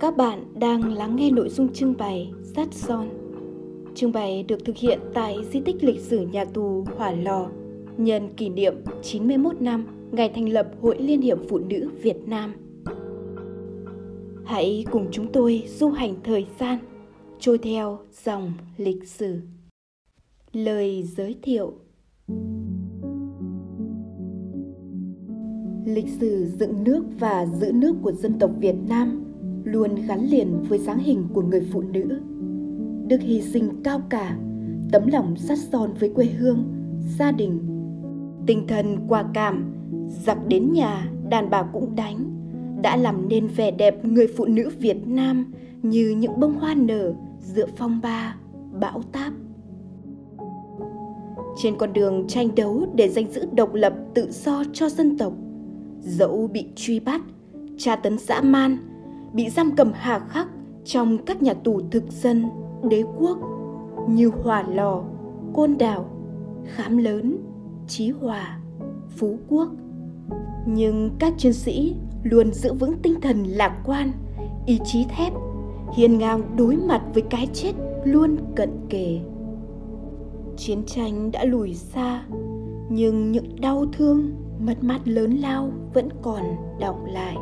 Các bạn đang lắng nghe nội dung trưng bày Sắt Son. Trưng bày được thực hiện tại di tích lịch sử nhà tù Hỏa Lò nhân kỷ niệm 91 năm ngày thành lập Hội Liên hiệp Phụ nữ Việt Nam. Hãy cùng chúng tôi du hành thời gian, trôi theo dòng lịch sử. Lời giới thiệu Lịch sử dựng nước và giữ nước của dân tộc Việt Nam luôn gắn liền với dáng hình của người phụ nữ. Được hy sinh cao cả, tấm lòng sắt son với quê hương, gia đình. Tinh thần quả cảm, giặc đến nhà, đàn bà cũng đánh, đã làm nên vẻ đẹp người phụ nữ Việt Nam như những bông hoa nở giữa phong ba, bão táp. Trên con đường tranh đấu để giành giữ độc lập tự do cho dân tộc, dẫu bị truy bắt, tra tấn dã man, bị giam cầm hà khắc trong các nhà tù thực dân, đế quốc như Hòa Lò, Côn Đảo, Khám Lớn, Chí Hòa, Phú Quốc. Nhưng các chiến sĩ luôn giữ vững tinh thần lạc quan, ý chí thép, hiên ngang đối mặt với cái chết luôn cận kề. Chiến tranh đã lùi xa, nhưng những đau thương, mất mát lớn lao vẫn còn đọng lại.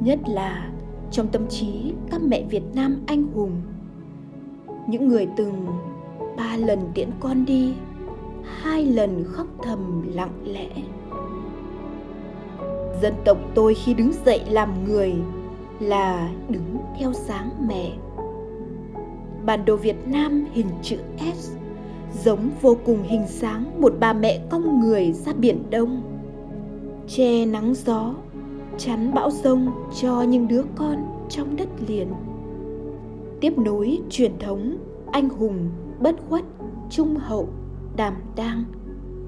Nhất là trong tâm trí các mẹ Việt Nam anh hùng. Những người từng ba lần tiễn con đi, hai lần khóc thầm lặng lẽ. Dân tộc tôi khi đứng dậy làm người là đứng theo dáng mẹ. Bản đồ Việt Nam hình chữ S giống vô cùng hình dáng một bà mẹ cong người ra biển Đông. Che nắng gió chắn bão rông cho những đứa con trong đất liền. Tiếp nối truyền thống anh hùng bất khuất, trung hậu, đảm đang,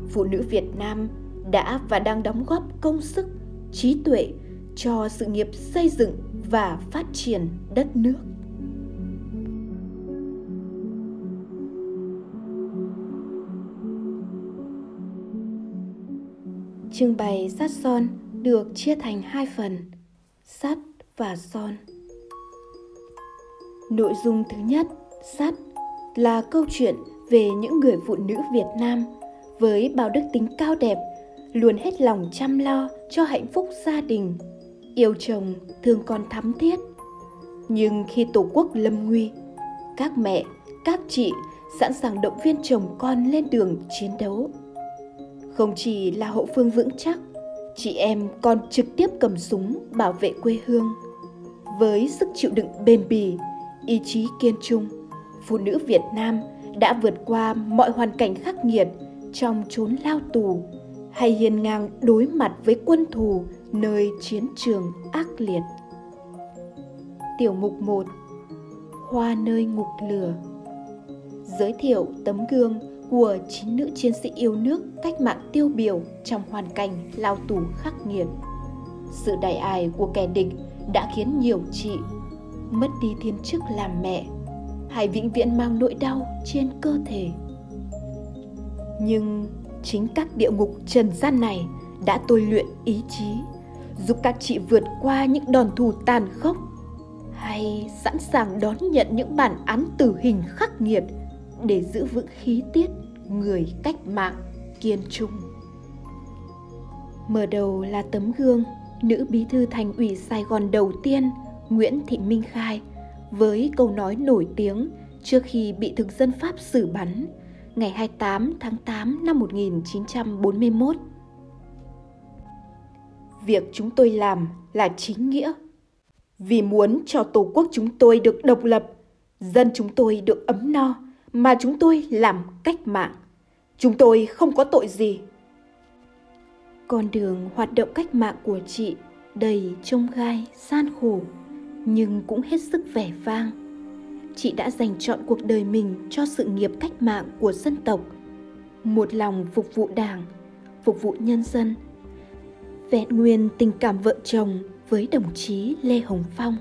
phụ nữ việt nam đã và đang đóng góp công sức, trí tuệ cho sự nghiệp xây dựng và phát triển đất nước. Trưng bày sát son được chia thành hai phần, sắt và son. Nội dung thứ nhất, sắt, là câu chuyện về những người phụ nữ việt nam với bao đức tính cao đẹp, luôn hết lòng chăm lo cho hạnh phúc gia đình, yêu chồng, thương con thắm thiết. Nhưng khi tổ quốc lâm nguy, các mẹ, các chị sẵn sàng động viên chồng con lên đường chiến đấu. Không chỉ là hậu phương vững chắc chị em còn trực tiếp cầm súng bảo vệ quê hương. Với sức chịu đựng bền bỉ, ý chí kiên trung, phụ nữ việt nam đã vượt qua mọi hoàn cảnh khắc nghiệt trong chốn lao tù hay hiên ngang đối mặt với quân thù nơi chiến trường ác liệt. Tiểu mục 1 hoa nơi ngục lửa. Giới thiệu tấm gương của chín nữ chiến sĩ yêu nước cách mạng tiêu biểu trong hoàn cảnh lao tù khắc nghiệt. Sự đại ải của kẻ địch đã khiến nhiều chị mất đi thiên chức làm mẹ hay vĩnh viễn mang nỗi đau trên cơ thể. Nhưng chính các địa ngục trần gian này đã tôi luyện ý chí, giúp các chị vượt qua những đòn thù tàn khốc hay sẵn sàng đón nhận những bản án tử hình khắc nghiệt để giữ vững khí tiết người cách mạng kiên trung mở đầu là tấm gương nữ bí thư thành ủy Sài Gòn đầu tiên Nguyễn Thị Minh Khai với câu nói nổi tiếng trước khi bị thực dân Pháp xử bắn ngày 28 tháng 8 năm 1941. Việc chúng tôi làm là chính nghĩa. Vì muốn cho Tổ quốc chúng tôi được độc lập, dân chúng tôi được ấm no, mà chúng tôi làm cách mạng. Chúng tôi không có tội gì. Con đường hoạt động cách mạng của chị đầy trông gai, gian khổ, nhưng cũng hết sức vẻ vang. Chị đã dành chọn cuộc đời mình cho sự nghiệp cách mạng của dân tộc, một lòng phục vụ đảng, phục vụ nhân dân. Vẹn nguyên tình cảm vợ chồng với đồng chí Lê Hồng Phong,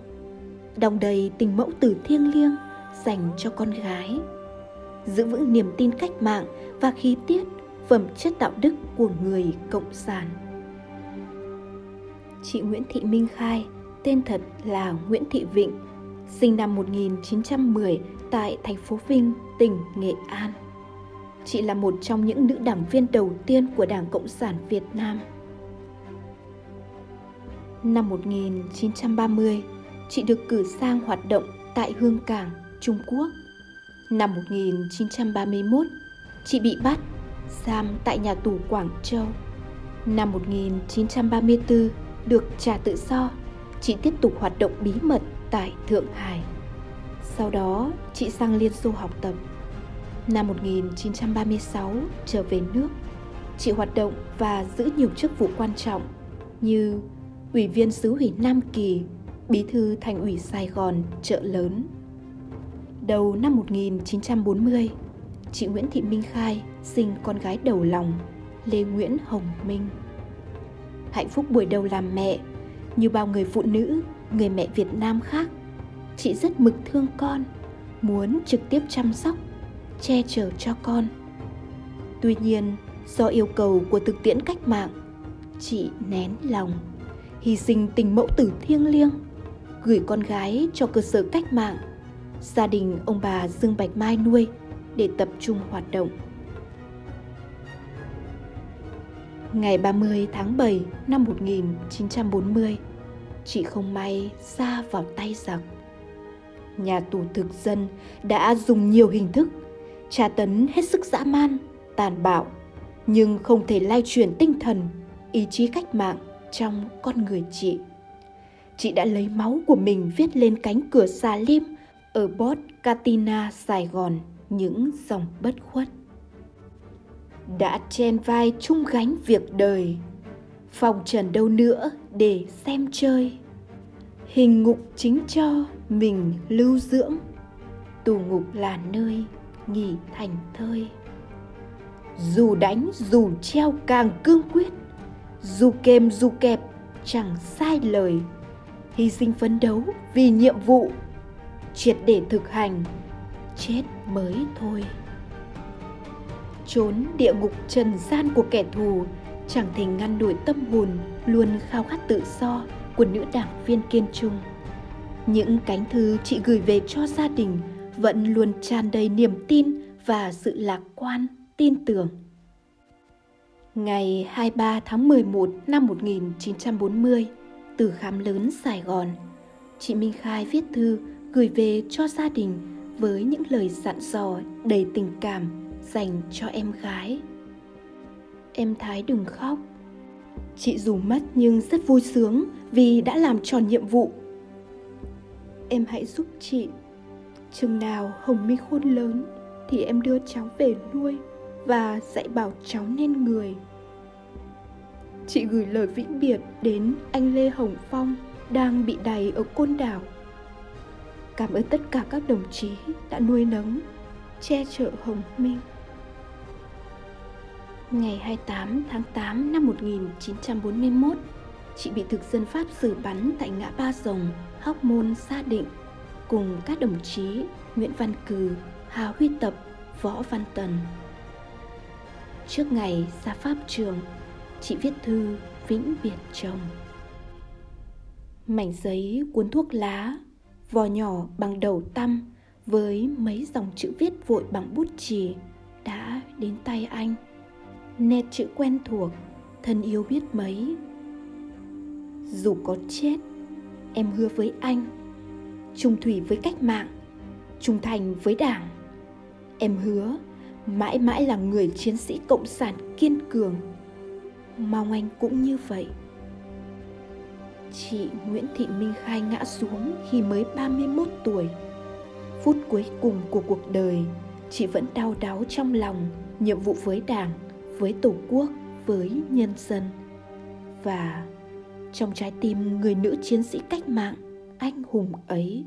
đồng đầy tình mẫu tử thiêng liêng dành cho con gái giữ vững niềm tin cách mạng và khí tiết phẩm chất đạo đức của người cộng sản chị nguyễn thị minh khai tên thật là Nguyễn Thị Vịnh, sinh năm 1910 tại thành phố Vinh, tỉnh Nghệ An. Chị là một trong những nữ đảng viên đầu tiên của Đảng Cộng sản Việt Nam. Năm 1930, chị được cử sang hoạt động tại Hương Cảng, Trung Quốc. Năm 1931, chị bị bắt, giam tại nhà tù Quảng Châu. Năm 1934, được trả tự do, chị tiếp tục hoạt động bí mật tại Thượng Hải. Sau đó, chị sang Liên Xô học tập. Năm 1936, trở về nước, chị hoạt động và giữ nhiều chức vụ quan trọng như Ủy viên xứ ủy Nam Kỳ, Bí thư Thành ủy Sài Gòn, chợ lớn. Đầu năm 1940, chị Nguyễn Thị Minh Khai sinh con gái đầu lòng, Lê Nguyễn Hồng Minh. Hạnh phúc buổi đầu làm mẹ, như bao người phụ nữ, người mẹ Việt Nam khác, chị rất mực thương con, muốn trực tiếp chăm sóc, che chở cho con. Tuy nhiên, do yêu cầu của thực tiễn cách mạng, chị nén lòng, hy sinh tình mẫu tử thiêng liêng, gửi con gái cho cơ sở cách mạng, gia đình ông bà Dương Bạch Mai nuôi để tập trung hoạt động. Ngày 30 tháng 7 năm 1940, chị không may ra vào tay giặc. Nhà tù thực dân đã dùng nhiều hình thức, tra tấn hết sức dã man, tàn bạo, nhưng không thể lay chuyển tinh thần, ý chí cách mạng trong con người chị. Chị đã lấy máu của mình viết lên cánh cửa xà lim ở Bot Katina, Sài Gòn những dòng bất khuất. Đã chen vai chung gánh việc đời. Phòng trần đâu nữa để xem chơi. Hình ngục chính cho mình lưu dưỡng. Tù ngục là nơi nghỉ thành thơi. Dù đánh dù treo càng cương quyết. Dù kềm dù kẹp chẳng sai lời. Hy sinh phấn đấu vì nhiệm vụ triệt để thực hành. Chết mới thôi. Trốn địa ngục trần gian của kẻ thù chẳng thể ngăn nổi tâm hồn luôn khao khát tự do của nữ đảng viên kiên trung. Những cánh thư chị gửi về cho gia đình vẫn luôn tràn đầy niềm tin và sự lạc quan, tin tưởng. Ngày 23 tháng 11 năm 1940, từ khám lớn Sài Gòn, chị Minh Khai viết thư gửi về cho gia đình với những lời dặn dò đầy tình cảm dành cho em gái. Em Thái đừng khóc. Chị dù mất nhưng rất vui sướng vì đã làm tròn nhiệm vụ. Em hãy giúp chị. Chừng nào Hồng Mi khôn lớn thì em đưa cháu về nuôi và dạy bảo cháu nên người. Chị gửi lời vĩnh biệt đến anh Lê Hồng Phong đang bị đày ở Côn Đảo. Cảm ơn tất cả các đồng chí đã nuôi nấng, che chở Hồng Minh. Ngày 28 tháng 8 năm 1941, chị bị thực dân Pháp xử bắn tại ngã Ba Rồng, Hóc Môn, Sa Định, cùng các đồng chí Nguyễn Văn Cừ, Hà Huy Tập, Võ Văn Tần. Trước ngày ra Pháp trường, chị viết thư vĩnh biệt chồng. Mảnh giấy cuốn thuốc lá, vò nhỏ bằng đầu tăm với mấy dòng chữ viết vội bằng bút chì đã đến tay anh. Nét chữ quen thuộc, thân yêu biết mấy. Dù có chết, em hứa với anh trung thủy với cách mạng, trung thành với đảng. Em hứa mãi mãi là người chiến sĩ cộng sản kiên cường. Mong anh cũng như vậy chị Nguyễn Thị Minh Khai ngã xuống khi mới 31 tuổi. Phút cuối cùng của cuộc đời, chị vẫn đau đáu trong lòng nhiệm vụ với Đảng với tổ quốc với nhân dân. Và trong trái tim người nữ chiến sĩ cách mạng anh hùng ấy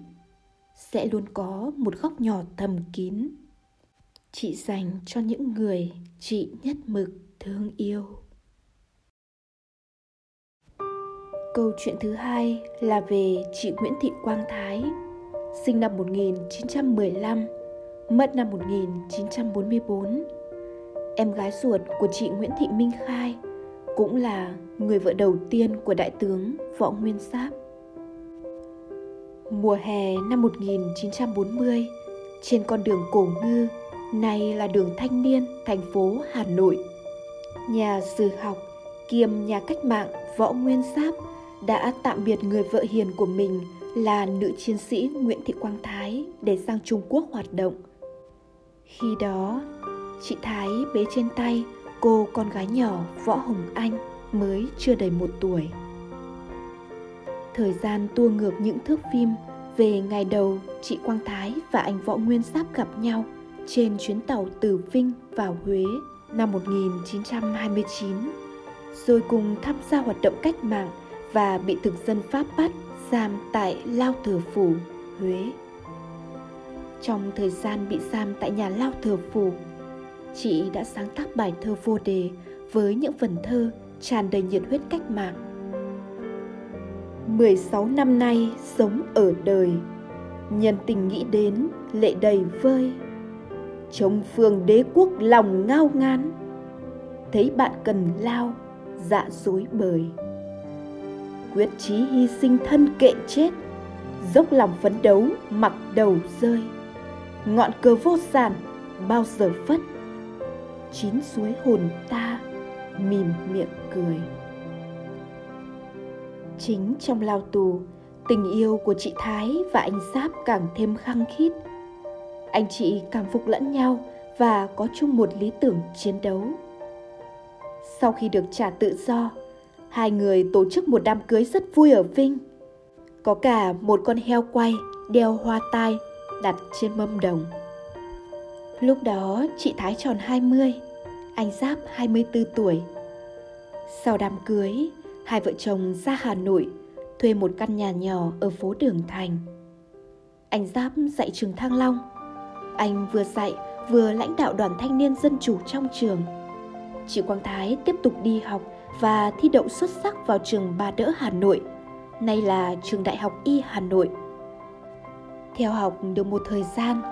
sẽ luôn có một góc nhỏ thầm kín. Chị dành cho những người chị nhất mực thương yêu. Câu chuyện thứ hai là về chị Nguyễn Thị Quang Thái, sinh năm 1915, mất năm 1944 em gái ruột của chị Nguyễn Thị Minh Khai, cũng là người vợ đầu tiên của Đại tướng Võ Nguyên Giáp. Mùa hè năm 1940, trên con đường Cổ Ngư, nay là đường Thanh Niên, thành phố Hà Nội. Nhà sử học kiêm nhà cách mạng Võ Nguyên Giáp đã tạm biệt người vợ hiền của mình là nữ chiến sĩ Nguyễn Thị Quang Thái để sang Trung Quốc hoạt động. Khi đó, chị Thái bế trên tay cô con gái nhỏ Võ Hồng Anh mới chưa đầy một tuổi. Thời gian tua ngược những thước phim về ngày đầu chị Quang Thái và anh Võ Nguyên Giáp gặp nhau trên chuyến tàu từ Vinh vào Huế năm 1929, rồi cùng tham gia hoạt động cách mạng và bị thực dân Pháp bắt giam tại Lao Thừa Phủ, Huế. Trong thời gian bị giam tại nhà Lao Thừa Phủ, chị đã sáng tác bài thơ vô đề với những phần thơ tràn đầy nhiệt huyết cách mạng. 16 năm nay sống ở đời, nhân tình nghĩ đến lệ đầy vơi. Trong phương đế quốc lòng ngao ngán, thấy bạn cần lao, dạ dối bời. Quyết chí hy sinh thân kệ chết, dốc lòng phấn đấu mặc đầu rơi. Ngọn cờ vô sản bao giờ phất, chín suối hồn ta mỉm miệng cười. Chính trong lao tù tình yêu của chị thái và anh giáp càng thêm khăng khít. Anh chị cảm phục lẫn nhau và có chung một lý tưởng chiến đấu. Sau khi được trả tự do hai người tổ chức một đám cưới rất vui ở vinh có cả một con heo quay đeo hoa tai đặt trên mâm đồng lúc đó chị thái tròn 20 anh Giáp 24 tuổi. Sau đám cưới, hai vợ chồng ra Hà Nội thuê một căn nhà nhỏ ở phố Đường Thành. Anh Giáp dạy trường Thăng Long. Anh vừa dạy vừa lãnh đạo đoàn thanh niên dân chủ trong trường. Chị Quang Thái tiếp tục đi học và thi đậu xuất sắc vào trường Bà Đỡ Hà Nội, nay là trường Đại học Y Hà Nội. Theo học được một thời gian,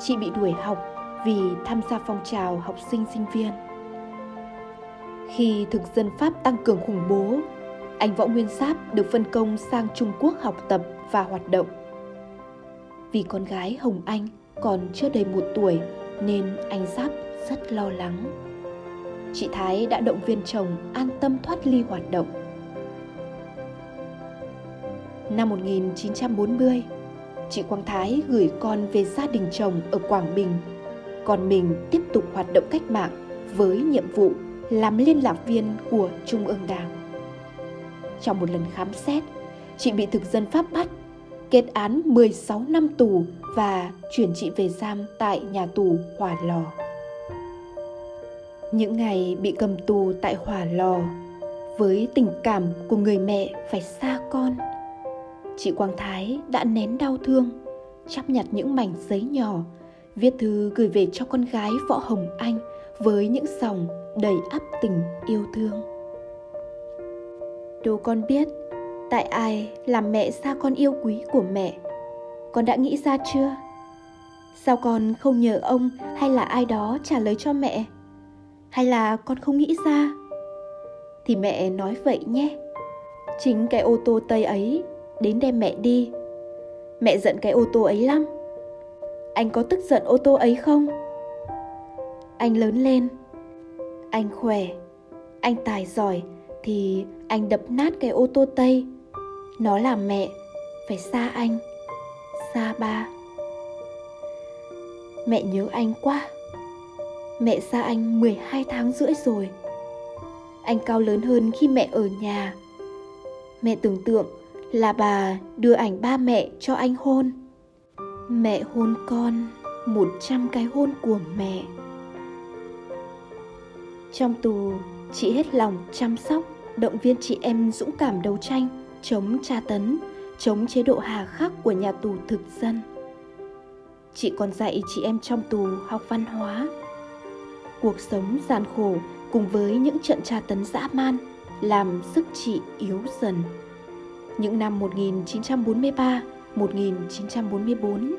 chị bị đuổi học vì tham gia phong trào học sinh sinh viên. Khi thực dân Pháp tăng cường khủng bố, anh Võ Nguyên Giáp được phân công sang Trung Quốc học tập và hoạt động. Vì con gái Hồng Anh còn chưa đầy một tuổi nên anh Giáp rất lo lắng. Chị Thái đã động viên chồng an tâm thoát ly hoạt động. Năm 1940, chị Quang Thái gửi con về gia đình chồng ở Quảng Bình, còn mình tiếp tục hoạt động cách mạng với nhiệm vụ làm liên lạc viên của Trung ương Đảng. Trong một lần khám xét, chị bị thực dân Pháp bắt, kết án 16 năm tù và chuyển chị về giam tại nhà tù Hỏa Lò. Những ngày bị cầm tù tại Hỏa Lò, với tình cảm của người mẹ phải xa con, chị Quang Thái đã nén đau thương, chắp nhặt những mảnh giấy nhỏ, viết thư gửi về cho con gái Võ Hồng Anh với những dòng đầy ắp tình yêu thương. Đâu con biết tại ai làm mẹ xa con yêu quý của mẹ. Con đã nghĩ ra chưa? Sao con không nhờ ông hay là ai đó trả lời cho mẹ? Hay là con không nghĩ ra? Thì mẹ nói vậy nhé. Chính cái ô tô tây ấy đến đem mẹ đi. Mẹ giận cái ô tô ấy lắm. Anh có tức giận ô tô ấy không? Anh lớn lên. Anh khỏe. Anh tài giỏi thì anh đập nát cái ô tô tây. Nó là mẹ. Phải xa anh. Xa ba. Mẹ nhớ anh quá mẹ xa anh 12 tháng rưỡi rồi anh cao lớn hơn khi mẹ ở nhà mẹ tưởng tượng là bà đưa ảnh ba mẹ cho anh hôn mẹ hôn con một trăm cái hôn của mẹ trong tù, chị hết lòng chăm sóc, động viên chị em dũng cảm đấu tranh, chống tra tấn, chống chế độ hà khắc của nhà tù thực dân. Chị còn dạy chị em trong tù học văn hóa. Cuộc sống gian khổ cùng với những trận tra tấn dã man làm sức chị yếu dần. Những năm 1943, 1944,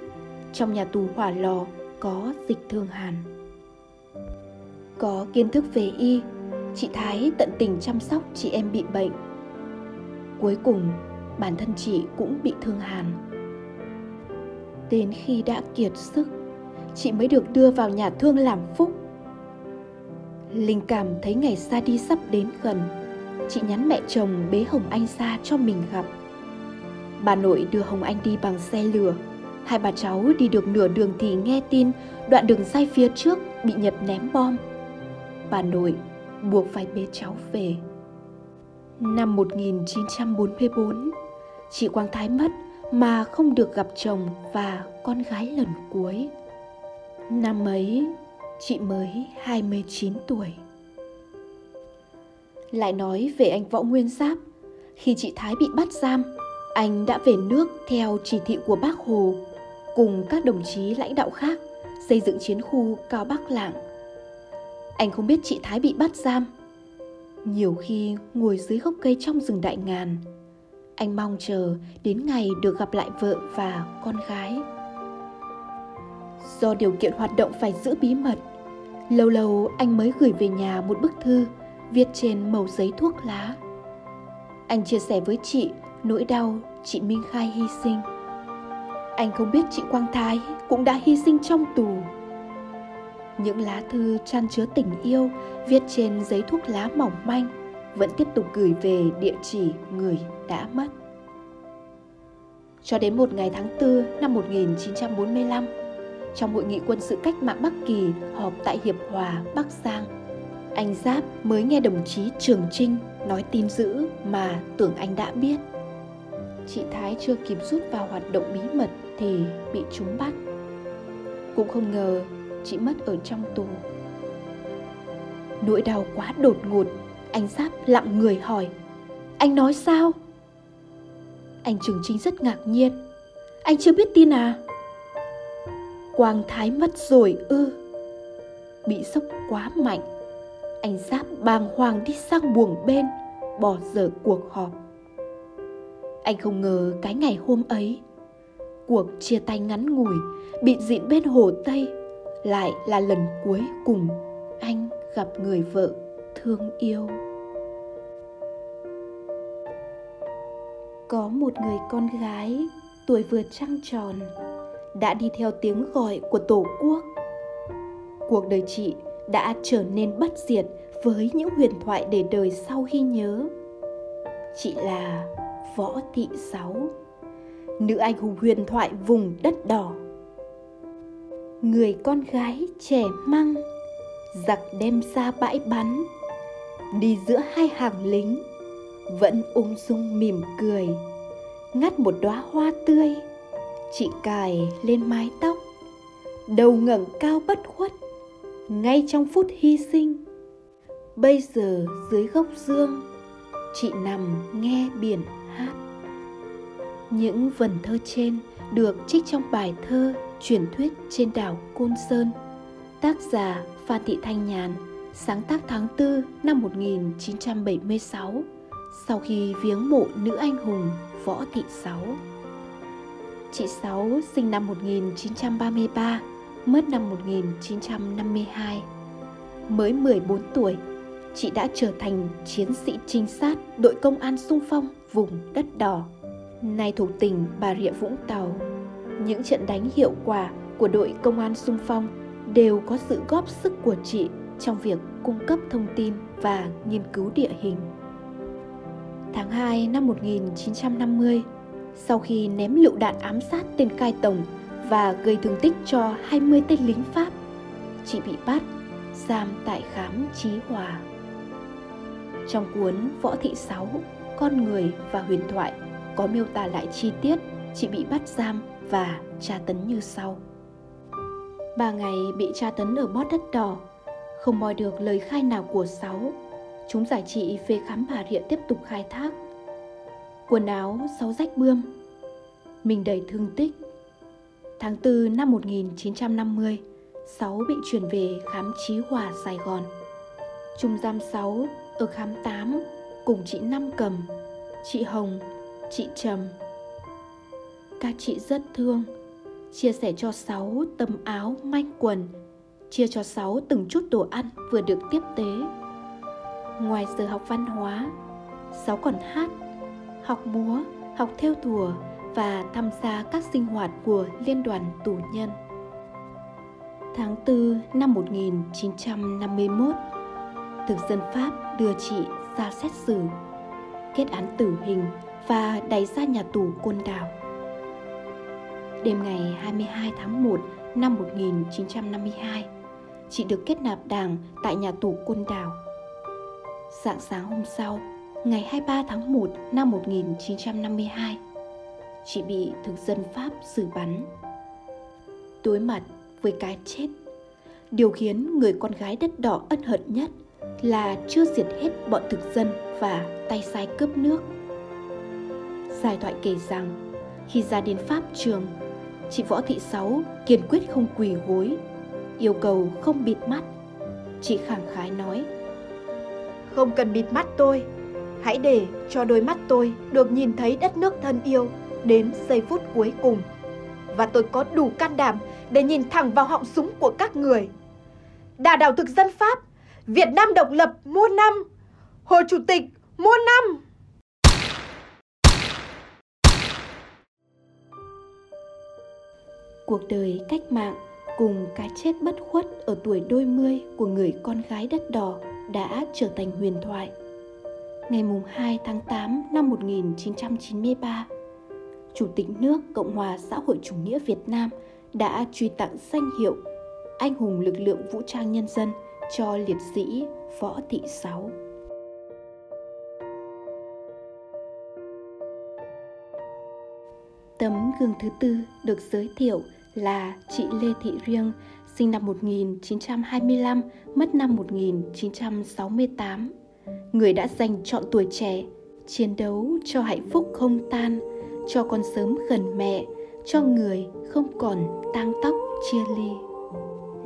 trong nhà tù hỏa lò có dịch thương hàn. Có kiến thức về y, chị Thái tận tình chăm sóc chị em bị bệnh. Cuối cùng, bản thân chị cũng bị thương hàn. Đến khi đã kiệt sức, chị mới được đưa vào nhà thương làm phúc. Linh cảm thấy ngày xa đi sắp đến gần, chị nhắn mẹ chồng bế Hồng Anh ra cho mình gặp. Bà nội đưa Hồng Anh đi bằng xe lửa. Hai bà cháu đi được nửa đường thì nghe tin đoạn đường say phía trước bị Nhật ném bom. Bà nội buộc phải bế cháu về. Năm 1944, chị Quang Thái mất mà không được gặp chồng và con gái lần cuối. Năm ấy, chị mới 29 tuổi. Lại nói về anh Võ Nguyên Giáp, khi chị Thái bị bắt giam, anh đã về nước theo chỉ thị của bác Hồ cùng các đồng chí lãnh đạo khác xây dựng chiến khu Cao Bắc Lạng. Anh không biết chị Thái bị bắt giam. Nhiều khi ngồi dưới gốc cây trong rừng đại ngàn, anh mong chờ đến ngày được gặp lại vợ và con gái. Do điều kiện hoạt động phải giữ bí mật, lâu lâu anh mới gửi về nhà một bức thư viết trên màu giấy thuốc lá. Anh chia sẻ với chị nỗi đau chị Minh Khai hy sinh. Anh không biết chị Quang Thái cũng đã hy sinh trong tù. Những lá thư chan chứa tình yêu viết trên giấy thuốc lá mỏng manh vẫn tiếp tục gửi về địa chỉ người đã mất. Cho đến một ngày tháng 4 năm 1945, trong hội nghị quân sự cách mạng Bắc Kỳ họp tại Hiệp Hòa, Bắc Giang, anh Giáp mới nghe đồng chí Trường Trinh nói tin dữ mà tưởng anh đã biết. Chị Thái chưa kịp rút vào hoạt động bí mật thì bị chúng bắt. Cũng không ngờ chị mất ở trong tù. Nỗi đau quá đột ngột, anh Giáp lặng người hỏi. Anh nói sao? Anh Trường Trinh rất ngạc nhiên. Anh chưa biết tin à? Quang Thái mất rồi ư? Bị sốc quá mạnh, anh Giáp bàng hoàng đi sang buồng bên, bỏ dở cuộc họp. Anh không ngờ cái ngày hôm ấy, cuộc chia tay ngắn ngủi, bị dịn bên hồ Tây, lại là lần cuối cùng anh gặp người vợ thương yêu. Có một người con gái tuổi vừa trăng tròn đã đi theo tiếng gọi của Tổ quốc. Cuộc đời chị đã trở nên bất diệt với những huyền thoại để đời sau ghi nhớ. Chị là Võ Thị Sáu, nữ anh hùng huyền thoại vùng đất đỏ. Người con gái trẻ măng, giặc đem ra bãi bắn, đi giữa hai hàng lính, vẫn ung dung mỉm cười, ngắt một đóa hoa tươi, chị cài lên mái tóc, đầu ngẩng cao bất khuất, ngay trong phút hy sinh. Bây giờ dưới gốc dương, chị nằm nghe biển hát. Những vần thơ trên được trích trong bài thơ truyền thuyết trên đảo Côn Sơn. Tác giả Phan Thị Thanh Nhàn, sáng tác tháng 4 năm 1976, sau khi viếng mộ nữ anh hùng Võ Thị Sáu. Chị Sáu sinh năm 1933, mất năm 1952. Mới 14 tuổi, chị đã trở thành chiến sĩ trinh sát đội công an sung phong vùng đất đỏ, nay thuộc tỉnh Bà Rịa Vũng Tàu. Những trận đánh hiệu quả của đội công an sung phong đều có sự góp sức của chị trong việc cung cấp thông tin và nghiên cứu địa hình. Tháng 2 năm 1950, sau khi ném lựu đạn ám sát tên cai tổng và gây thương tích cho 20 tên lính Pháp, chị bị bắt, giam tại khám Chí Hòa. Trong cuốn Võ Thị Sáu, Con Người và Huyền Thoại có miêu tả lại chi tiết chị bị bắt giam và tra tấn như sau. Ba ngày bị tra tấn ở bót đất đỏ, không moi được lời khai nào của Sáu. Chúng giải chị về khám Bà Rịa tiếp tục khai thác. Quần áo Sáu rách bươm, mình đầy thương tích. Tháng 4 năm 1950, Sáu bị chuyển về khám trí Hòa Sài Gòn. Trung giam 6 ở khám 8 cùng chị Năm Cầm, chị Hồng, chị Trầm. Các chị rất thương, chia sẻ cho Sáu tấm áo manh quần, chia cho Sáu từng chút đồ ăn vừa được tiếp tế. Ngoài giờ học văn hóa, Sáu còn hát, học múa, học theo thùa và tham gia các sinh hoạt của Liên đoàn Tù nhân. Tháng 4 năm 1951, thực dân Pháp đưa chị ra xét xử, kết án tử hình và đẩy ra nhà tù Côn Đảo. Đêm ngày 22 tháng 1 năm 1952, chị được kết nạp đảng tại nhà tù Côn Đảo. Sáng sáng hôm sau, ngày 23 tháng 1 năm 1952, chị bị thực dân Pháp xử bắn. Đối mặt với cái chết, điều khiến người con gái đất đỏ ân hận nhất là chưa diệt hết bọn thực dân và tay sai cướp nước. Giải thoại kể rằng, khi ra đến Pháp trường, chị Võ Thị Sáu kiên quyết không quỳ gối, yêu cầu không bịt mắt. Chị khẳng khái nói, Không cần bịt mắt tôi, hãy để cho đôi mắt tôi được nhìn thấy đất nước thân yêu đến giây phút cuối cùng. Và tôi có đủ can đảm để nhìn thẳng vào họng súng của các người. Đà đảo thực dân Pháp, Việt Nam độc lập mua năm, Hồ Chủ tịch mua năm. Cuộc đời cách mạng cùng cái chết bất khuất ở tuổi đôi mươi của người con gái đất đỏ đã trở thành huyền thoại. Ngày 2 tháng 8 năm 1993, Chủ tịch nước Cộng hòa xã hội chủ nghĩa Việt Nam đã truy tặng danh hiệu Anh hùng lực lượng vũ trang nhân dân cho liệt sĩ Võ Thị Sáu. Tấm gương thứ tư được giới thiệu là chị Lê Thị Riêng, sinh năm 1925, mất năm 1968. Người đã dành chọn tuổi trẻ, chiến đấu cho hạnh phúc không tan, cho con sớm gần mẹ, cho người không còn tang tóc chia ly.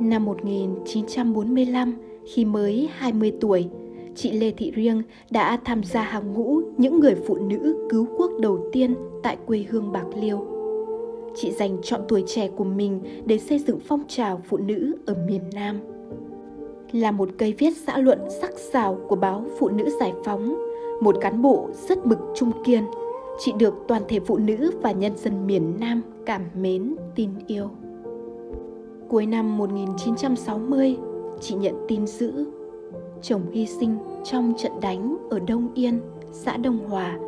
Năm 1945, khi mới 20 tuổi, chị Lê Thị Riêng đã tham gia hàng ngũ những người phụ nữ cứu quốc đầu tiên tại quê hương Bạc Liêu. Chị dành chọn tuổi trẻ của mình để xây dựng phong trào phụ nữ ở miền Nam. Là một cây viết xã luận sắc sảo của báo Phụ nữ Giải phóng, một cán bộ rất bực trung kiên, chị được toàn thể phụ nữ và nhân dân miền Nam cảm mến, tin yêu. Cuối năm 1960, chị nhận tin dữ chồng hy sinh trong trận đánh ở Đông Yên, xã Đông Hòa,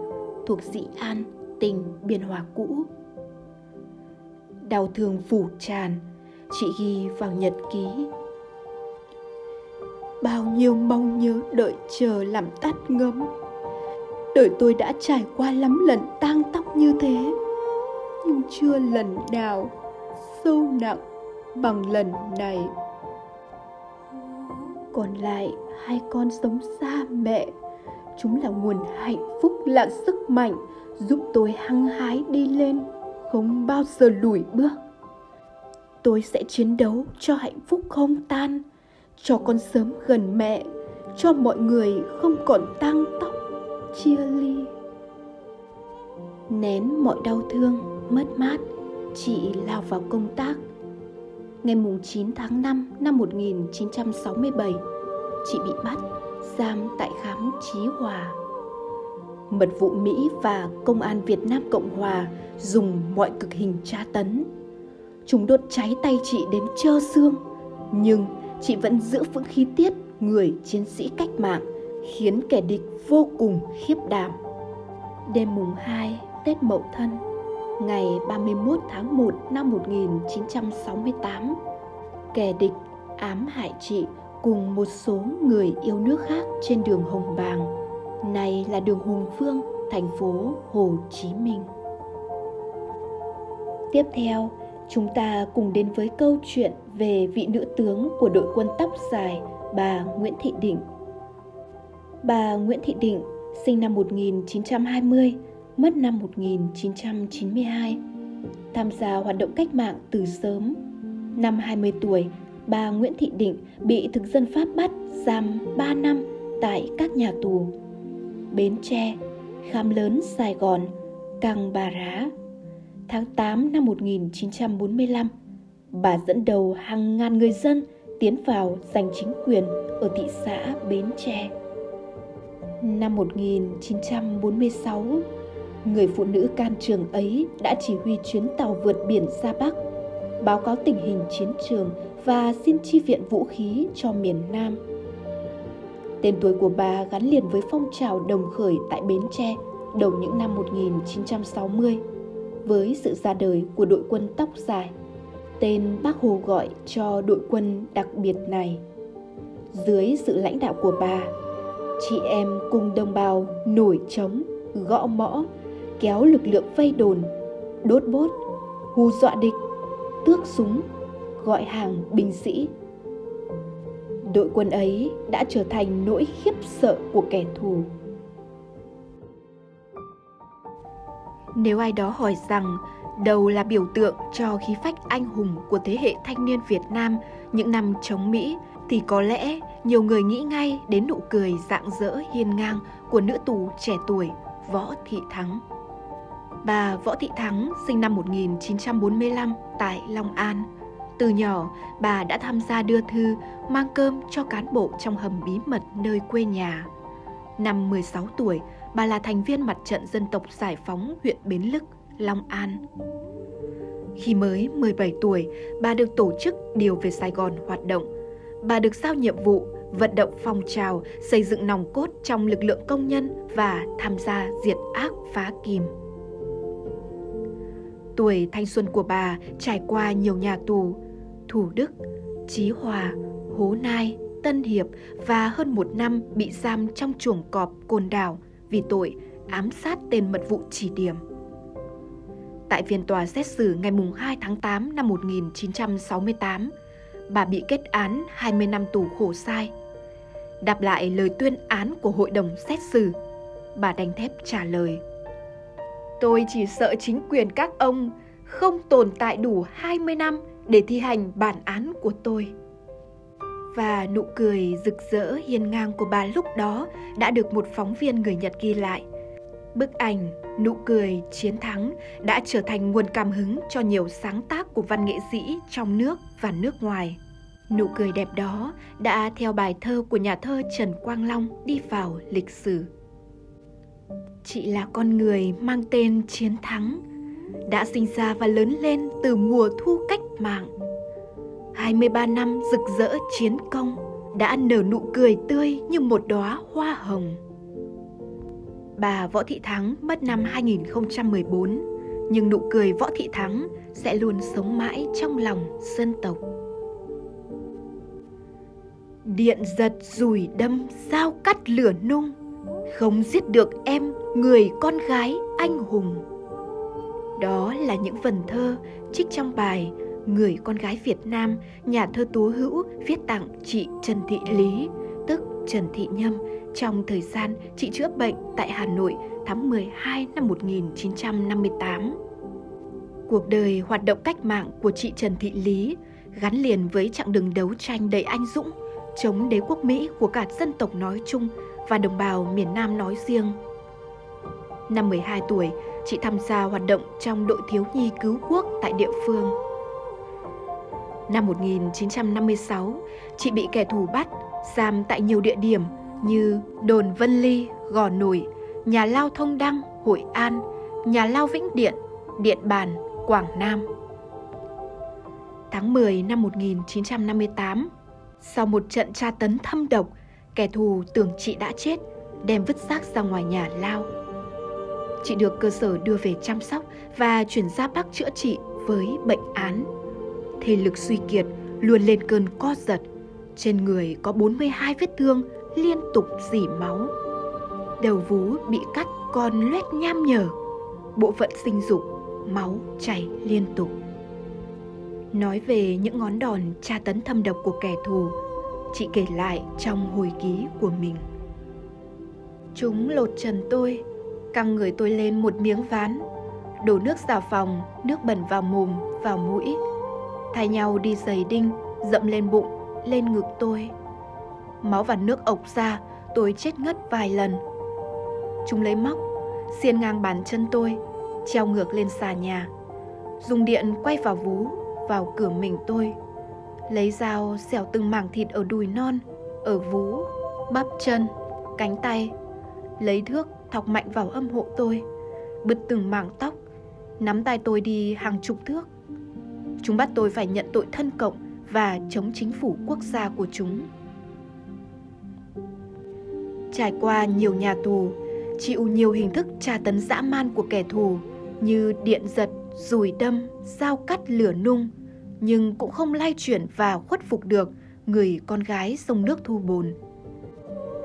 thuộc Dĩ An, tỉnh Biên Hòa cũ. Đau thương phủ tràn, chị ghi vào nhật ký. Bao nhiêu mong nhớ đợi chờ làm tắt ngấm. Đời tôi đã trải qua lắm lần tang tóc như thế, nhưng chưa lần nào sâu nặng bằng lần này. Còn lại hai con sống xa mẹ. Chúng là nguồn hạnh phúc là sức mạnh giúp tôi hăng hái đi lên không bao giờ lùi bước. Tôi sẽ chiến đấu cho hạnh phúc không tan cho con sớm gần mẹ cho mọi người không còn tang tóc chia ly nén mọi đau thương mất mát chị lao vào công tác ngày 9 tháng 5 năm 1967, chị bị bắt, giam tại khám Chí Hòa. Mật vụ Mỹ và Công an Việt Nam Cộng Hòa dùng mọi cực hình tra tấn. Chúng đốt cháy tay chị đến trơ xương, nhưng chị vẫn giữ vững khí tiết người chiến sĩ cách mạng, khiến kẻ địch vô cùng khiếp đảm. Đêm mùng 2 Tết Mậu Thân ngày 31 tháng 1 năm 1968. Kẻ địch ám hại chị cùng một số người yêu nước khác trên đường Hồng Bàng, này là đường Hùng Phương, thành phố Hồ Chí Minh. Tiếp theo, chúng ta cùng đến với câu chuyện về vị nữ tướng của đội quân tóc dài, bà Nguyễn Thị Định. Bà Nguyễn Thị Định sinh năm 1920 mất năm 1992. Tham gia hoạt động cách mạng từ sớm. Năm 20 tuổi, bà Nguyễn Thị Định bị thực dân Pháp bắt giam 3 năm tại các nhà tù. Bến Tre, Khám Lớn, Sài Gòn, Căng Bà Rá. Tháng 8 năm 1945, bà dẫn đầu hàng ngàn người dân tiến vào giành chính quyền ở thị xã Bến Tre. Năm 1946, người phụ nữ can trường ấy đã chỉ huy chuyến tàu vượt biển ra Bắc, báo cáo tình hình chiến trường và xin chi viện vũ khí cho miền Nam. Tên tuổi của bà gắn liền với phong trào đồng khởi tại Bến Tre đầu những năm 1960 với sự ra đời của đội quân tóc dài. Tên bác Hồ gọi cho đội quân đặc biệt này. Dưới sự lãnh đạo của bà, chị em cùng đồng bào nổi trống, gõ mõ, kéo lực lượng vây đồn, đốt bốt, hù dọa địch, tước súng, gọi hàng binh sĩ. Đội quân ấy đã trở thành nỗi khiếp sợ của kẻ thù. Nếu ai đó hỏi rằng đâu là biểu tượng cho khí phách anh hùng của thế hệ thanh niên Việt Nam những năm chống Mỹ thì có lẽ nhiều người nghĩ ngay đến nụ cười rạng rỡ hiên ngang của nữ tù trẻ tuổi Võ Thị Thắng. Bà Võ Thị Thắng sinh năm 1945 tại Long An. Từ nhỏ, bà đã tham gia đưa thư mang cơm cho cán bộ trong hầm bí mật nơi quê nhà. Năm 16 tuổi, bà là thành viên mặt trận dân tộc giải phóng huyện Bến Lức, Long An. Khi mới 17 tuổi, bà được tổ chức điều về Sài Gòn hoạt động. Bà được giao nhiệm vụ vận động phong trào xây dựng nòng cốt trong lực lượng công nhân và tham gia diệt ác phá kìm. Tuổi thanh xuân của bà trải qua nhiều nhà tù, Thủ Đức, Chí Hòa, Hố Nai, Tân Hiệp và hơn một năm bị giam trong chuồng cọp Côn Đảo vì tội ám sát tên mật vụ chỉ điểm. Tại phiên tòa xét xử ngày 2 tháng 8 năm 1968, bà bị kết án 20 năm tù khổ sai. Đáp lại lời tuyên án của hội đồng xét xử, bà đành thép trả lời. Tôi chỉ sợ chính quyền các ông không tồn tại đủ 20 năm để thi hành bản án của tôi. Và nụ cười rực rỡ hiên ngang của bà lúc đó đã được một phóng viên người Nhật ghi lại. Bức ảnh Nụ cười chiến thắng đã trở thành nguồn cảm hứng cho nhiều sáng tác của văn nghệ sĩ trong nước và nước ngoài. Nụ cười đẹp đó đã theo bài thơ của nhà thơ Trần Quang Long đi vào lịch sử. Chị là con người mang tên Chiến Thắng, đã sinh ra và lớn lên từ mùa thu cách mạng. 23 năm rực rỡ chiến công đã nở nụ cười tươi như một đóa hoa hồng. Bà Võ Thị Thắng mất năm 2014, nhưng nụ cười Võ Thị Thắng sẽ luôn sống mãi trong lòng dân tộc. Điện giật rùi đâm sao cắt lửa nung Không giết được em người con gái anh hùng Đó là những vần thơ trích trong bài Người con gái Việt Nam nhà thơ Tú Hữu viết tặng chị Trần Thị Lý tức Trần Thị Nhâm trong thời gian chị chữa bệnh tại Hà Nội tháng 12 năm 1958. Cuộc đời hoạt động cách mạng của chị Trần Thị Lý gắn liền với chặng đường đấu tranh đầy anh dũng chống đế quốc Mỹ của cả dân tộc nói chung và đồng bào miền Nam nói riêng. Năm 12 tuổi, chị tham gia hoạt động trong đội thiếu nhi cứu quốc tại địa phương. Năm 1956, chị bị kẻ thù bắt, giam tại nhiều địa điểm như đồn Vân Ly, Gò Nổi, nhà lao Thông Đăng, Hội An, nhà lao Vĩnh Điện, Điện Bàn, Quảng Nam. Tháng 10 năm 1958, sau một trận tra tấn thâm độc, kẻ thù tưởng chị đã chết, đem vứt xác ra ngoài nhà lao. Chị được cơ sở đưa về chăm sóc và chuyển ra Bắc chữa trị với bệnh án. Thể lực suy kiệt, luôn lên cơn co giật. Trên người có 42 vết thương liên tục dỉ máu. Đầu vú bị cắt còn loét nham nhở. Bộ phận sinh dục, máu chảy liên tục. Nói về những ngón đòn tra tấn thâm độc của kẻ thù, chị kể lại trong hồi ký của mình. Chúng lột trần tôi, căng người tôi lên một miếng ván, đổ nước xà phòng, nước bẩn vào mồm, vào mũi. Thay nhau đi giày đinh, dậm lên bụng, lên ngực tôi. Máu và nước ộc ra, tôi chết ngất vài lần. Chúng lấy móc, xiên ngang bàn chân tôi, treo ngược lên xà nhà. Dùng điện quay vào vú, vào cửa mình tôi lấy dao xẻo từng mảng thịt ở đùi non ở vú bắp chân cánh tay lấy thước thọc mạnh vào âm hộ tôi bứt từng mảng tóc, nắm tay tôi đi hàng chục thước. Chúng bắt tôi phải nhận tội thân cộng và chống chính phủ quốc gia của chúng. Trải qua nhiều nhà tù, chịu nhiều hình thức tra tấn dã man của kẻ thù như điện giật, rùi đâm, dao cắt lửa nung, nhưng cũng không lay chuyển và khuất phục được người con gái sông nước thu bồn.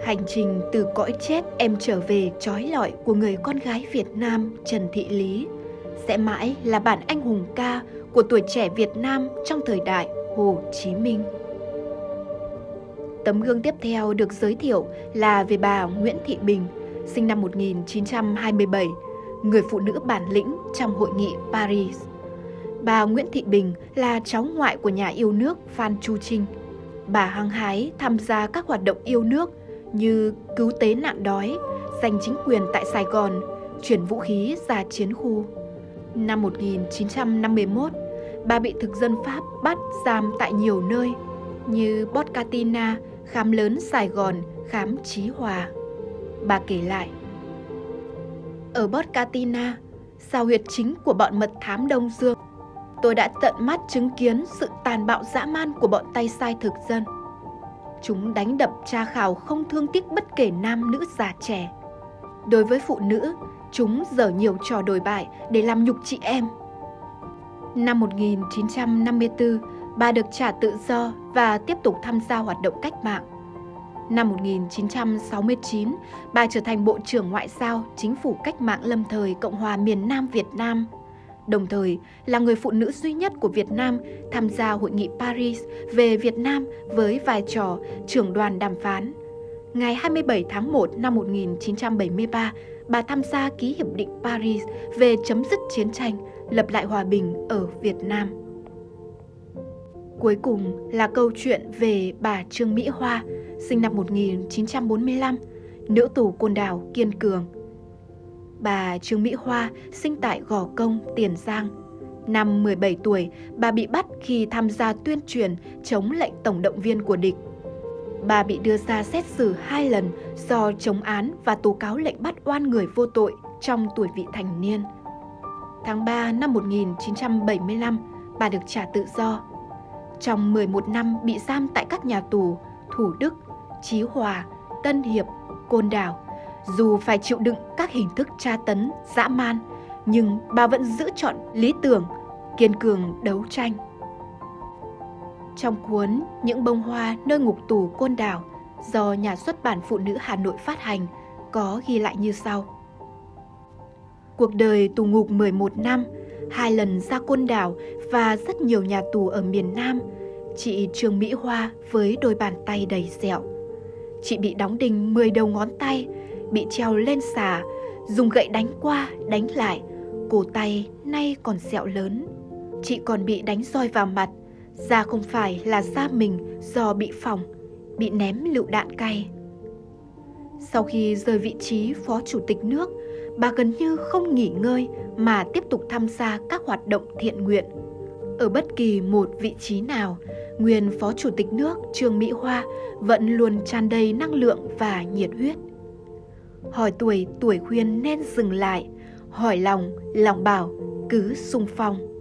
Hành trình từ cõi chết em trở về trói lọi của người con gái Việt Nam Trần Thị Lý sẽ mãi là bản anh hùng ca của tuổi trẻ Việt Nam trong thời đại Hồ Chí Minh. Tấm gương tiếp theo được giới thiệu là về bà Nguyễn Thị Bình, sinh năm 1927, người phụ nữ bản lĩnh trong hội nghị Paris. Bà Nguyễn Thị Bình là cháu ngoại của nhà yêu nước Phan Chu Trinh. Bà hăng hái tham gia các hoạt động yêu nước như cứu tế nạn đói, giành chính quyền tại Sài Gòn, chuyển vũ khí ra chiến khu. Năm 1951, bà bị thực dân Pháp bắt giam tại nhiều nơi như Botcatina, khám lớn Sài Gòn, khám Chí Hòa. Bà kể lại, ở Botcatina, sao huyệt chính của bọn mật thám Đông Dương, tôi đã tận mắt chứng kiến sự tàn bạo dã man của bọn tay sai thực dân. Chúng đánh đập tra khảo không thương tiếc bất kể nam nữ già trẻ. Đối với phụ nữ, chúng dở nhiều trò đồi bại để làm nhục chị em. Năm 1954, bà được trả tự do và tiếp tục tham gia hoạt động cách mạng. Năm 1969, bà trở thành Bộ trưởng Ngoại giao Chính phủ Cách mạng lâm thời Cộng hòa miền Nam Việt Nam. Đồng thời là người phụ nữ duy nhất của Việt Nam tham gia hội nghị Paris về Việt Nam với vai trò trưởng đoàn đàm phán. Ngày 27 tháng 1 năm 1973, bà tham gia ký hiệp định Paris về chấm dứt chiến tranh, lập lại hòa bình ở Việt Nam. Cuối cùng là câu chuyện về bà Trương Mỹ Hoa, sinh năm 1945, nữ tù côn đảo kiên cường. Bà Trương Mỹ Hoa sinh tại Gò Công, Tiền Giang. Năm 17 tuổi, bà bị bắt khi tham gia tuyên truyền chống lệnh tổng động viên của địch. Bà bị đưa ra xét xử hai lần do chống án và tố cáo lệnh bắt oan người vô tội trong tuổi vị thành niên. Tháng 3 năm 1975, bà được trả tự do. Trong 11 năm bị giam tại các nhà tù Thủ Đức, Chí Hòa, Tân Hiệp, Côn Đảo, dù phải chịu đựng các hình thức tra tấn, dã man, nhưng bà vẫn giữ chọn lý tưởng, kiên cường đấu tranh. Trong cuốn Những bông hoa nơi ngục tù Côn Đảo do nhà xuất bản Phụ nữ Hà Nội phát hành có ghi lại như sau. Cuộc đời tù ngục 11 năm, hai lần ra Côn Đảo và rất nhiều nhà tù ở miền Nam, chị Trương Mỹ Hoa với đôi bàn tay đầy sẹo. Chị bị đóng đinh 10 đầu ngón tay, bị treo lên xà, dùng gậy đánh qua, đánh lại, cổ tay nay còn sẹo lớn. Chị còn bị đánh roi vào mặt, da không phải là da mình do bị phỏng, bị ném lựu đạn cay. Sau khi rời vị trí phó chủ tịch nước, bà gần như không nghỉ ngơi mà tiếp tục tham gia các hoạt động thiện nguyện. Ở bất kỳ một vị trí nào, nguyên phó chủ tịch nước Trương Mỹ Hoa vẫn luôn tràn đầy năng lượng và nhiệt huyết. Hỏi tuổi, tuổi khuyên nên dừng lại, hỏi lòng, lòng bảo cứ sung phong.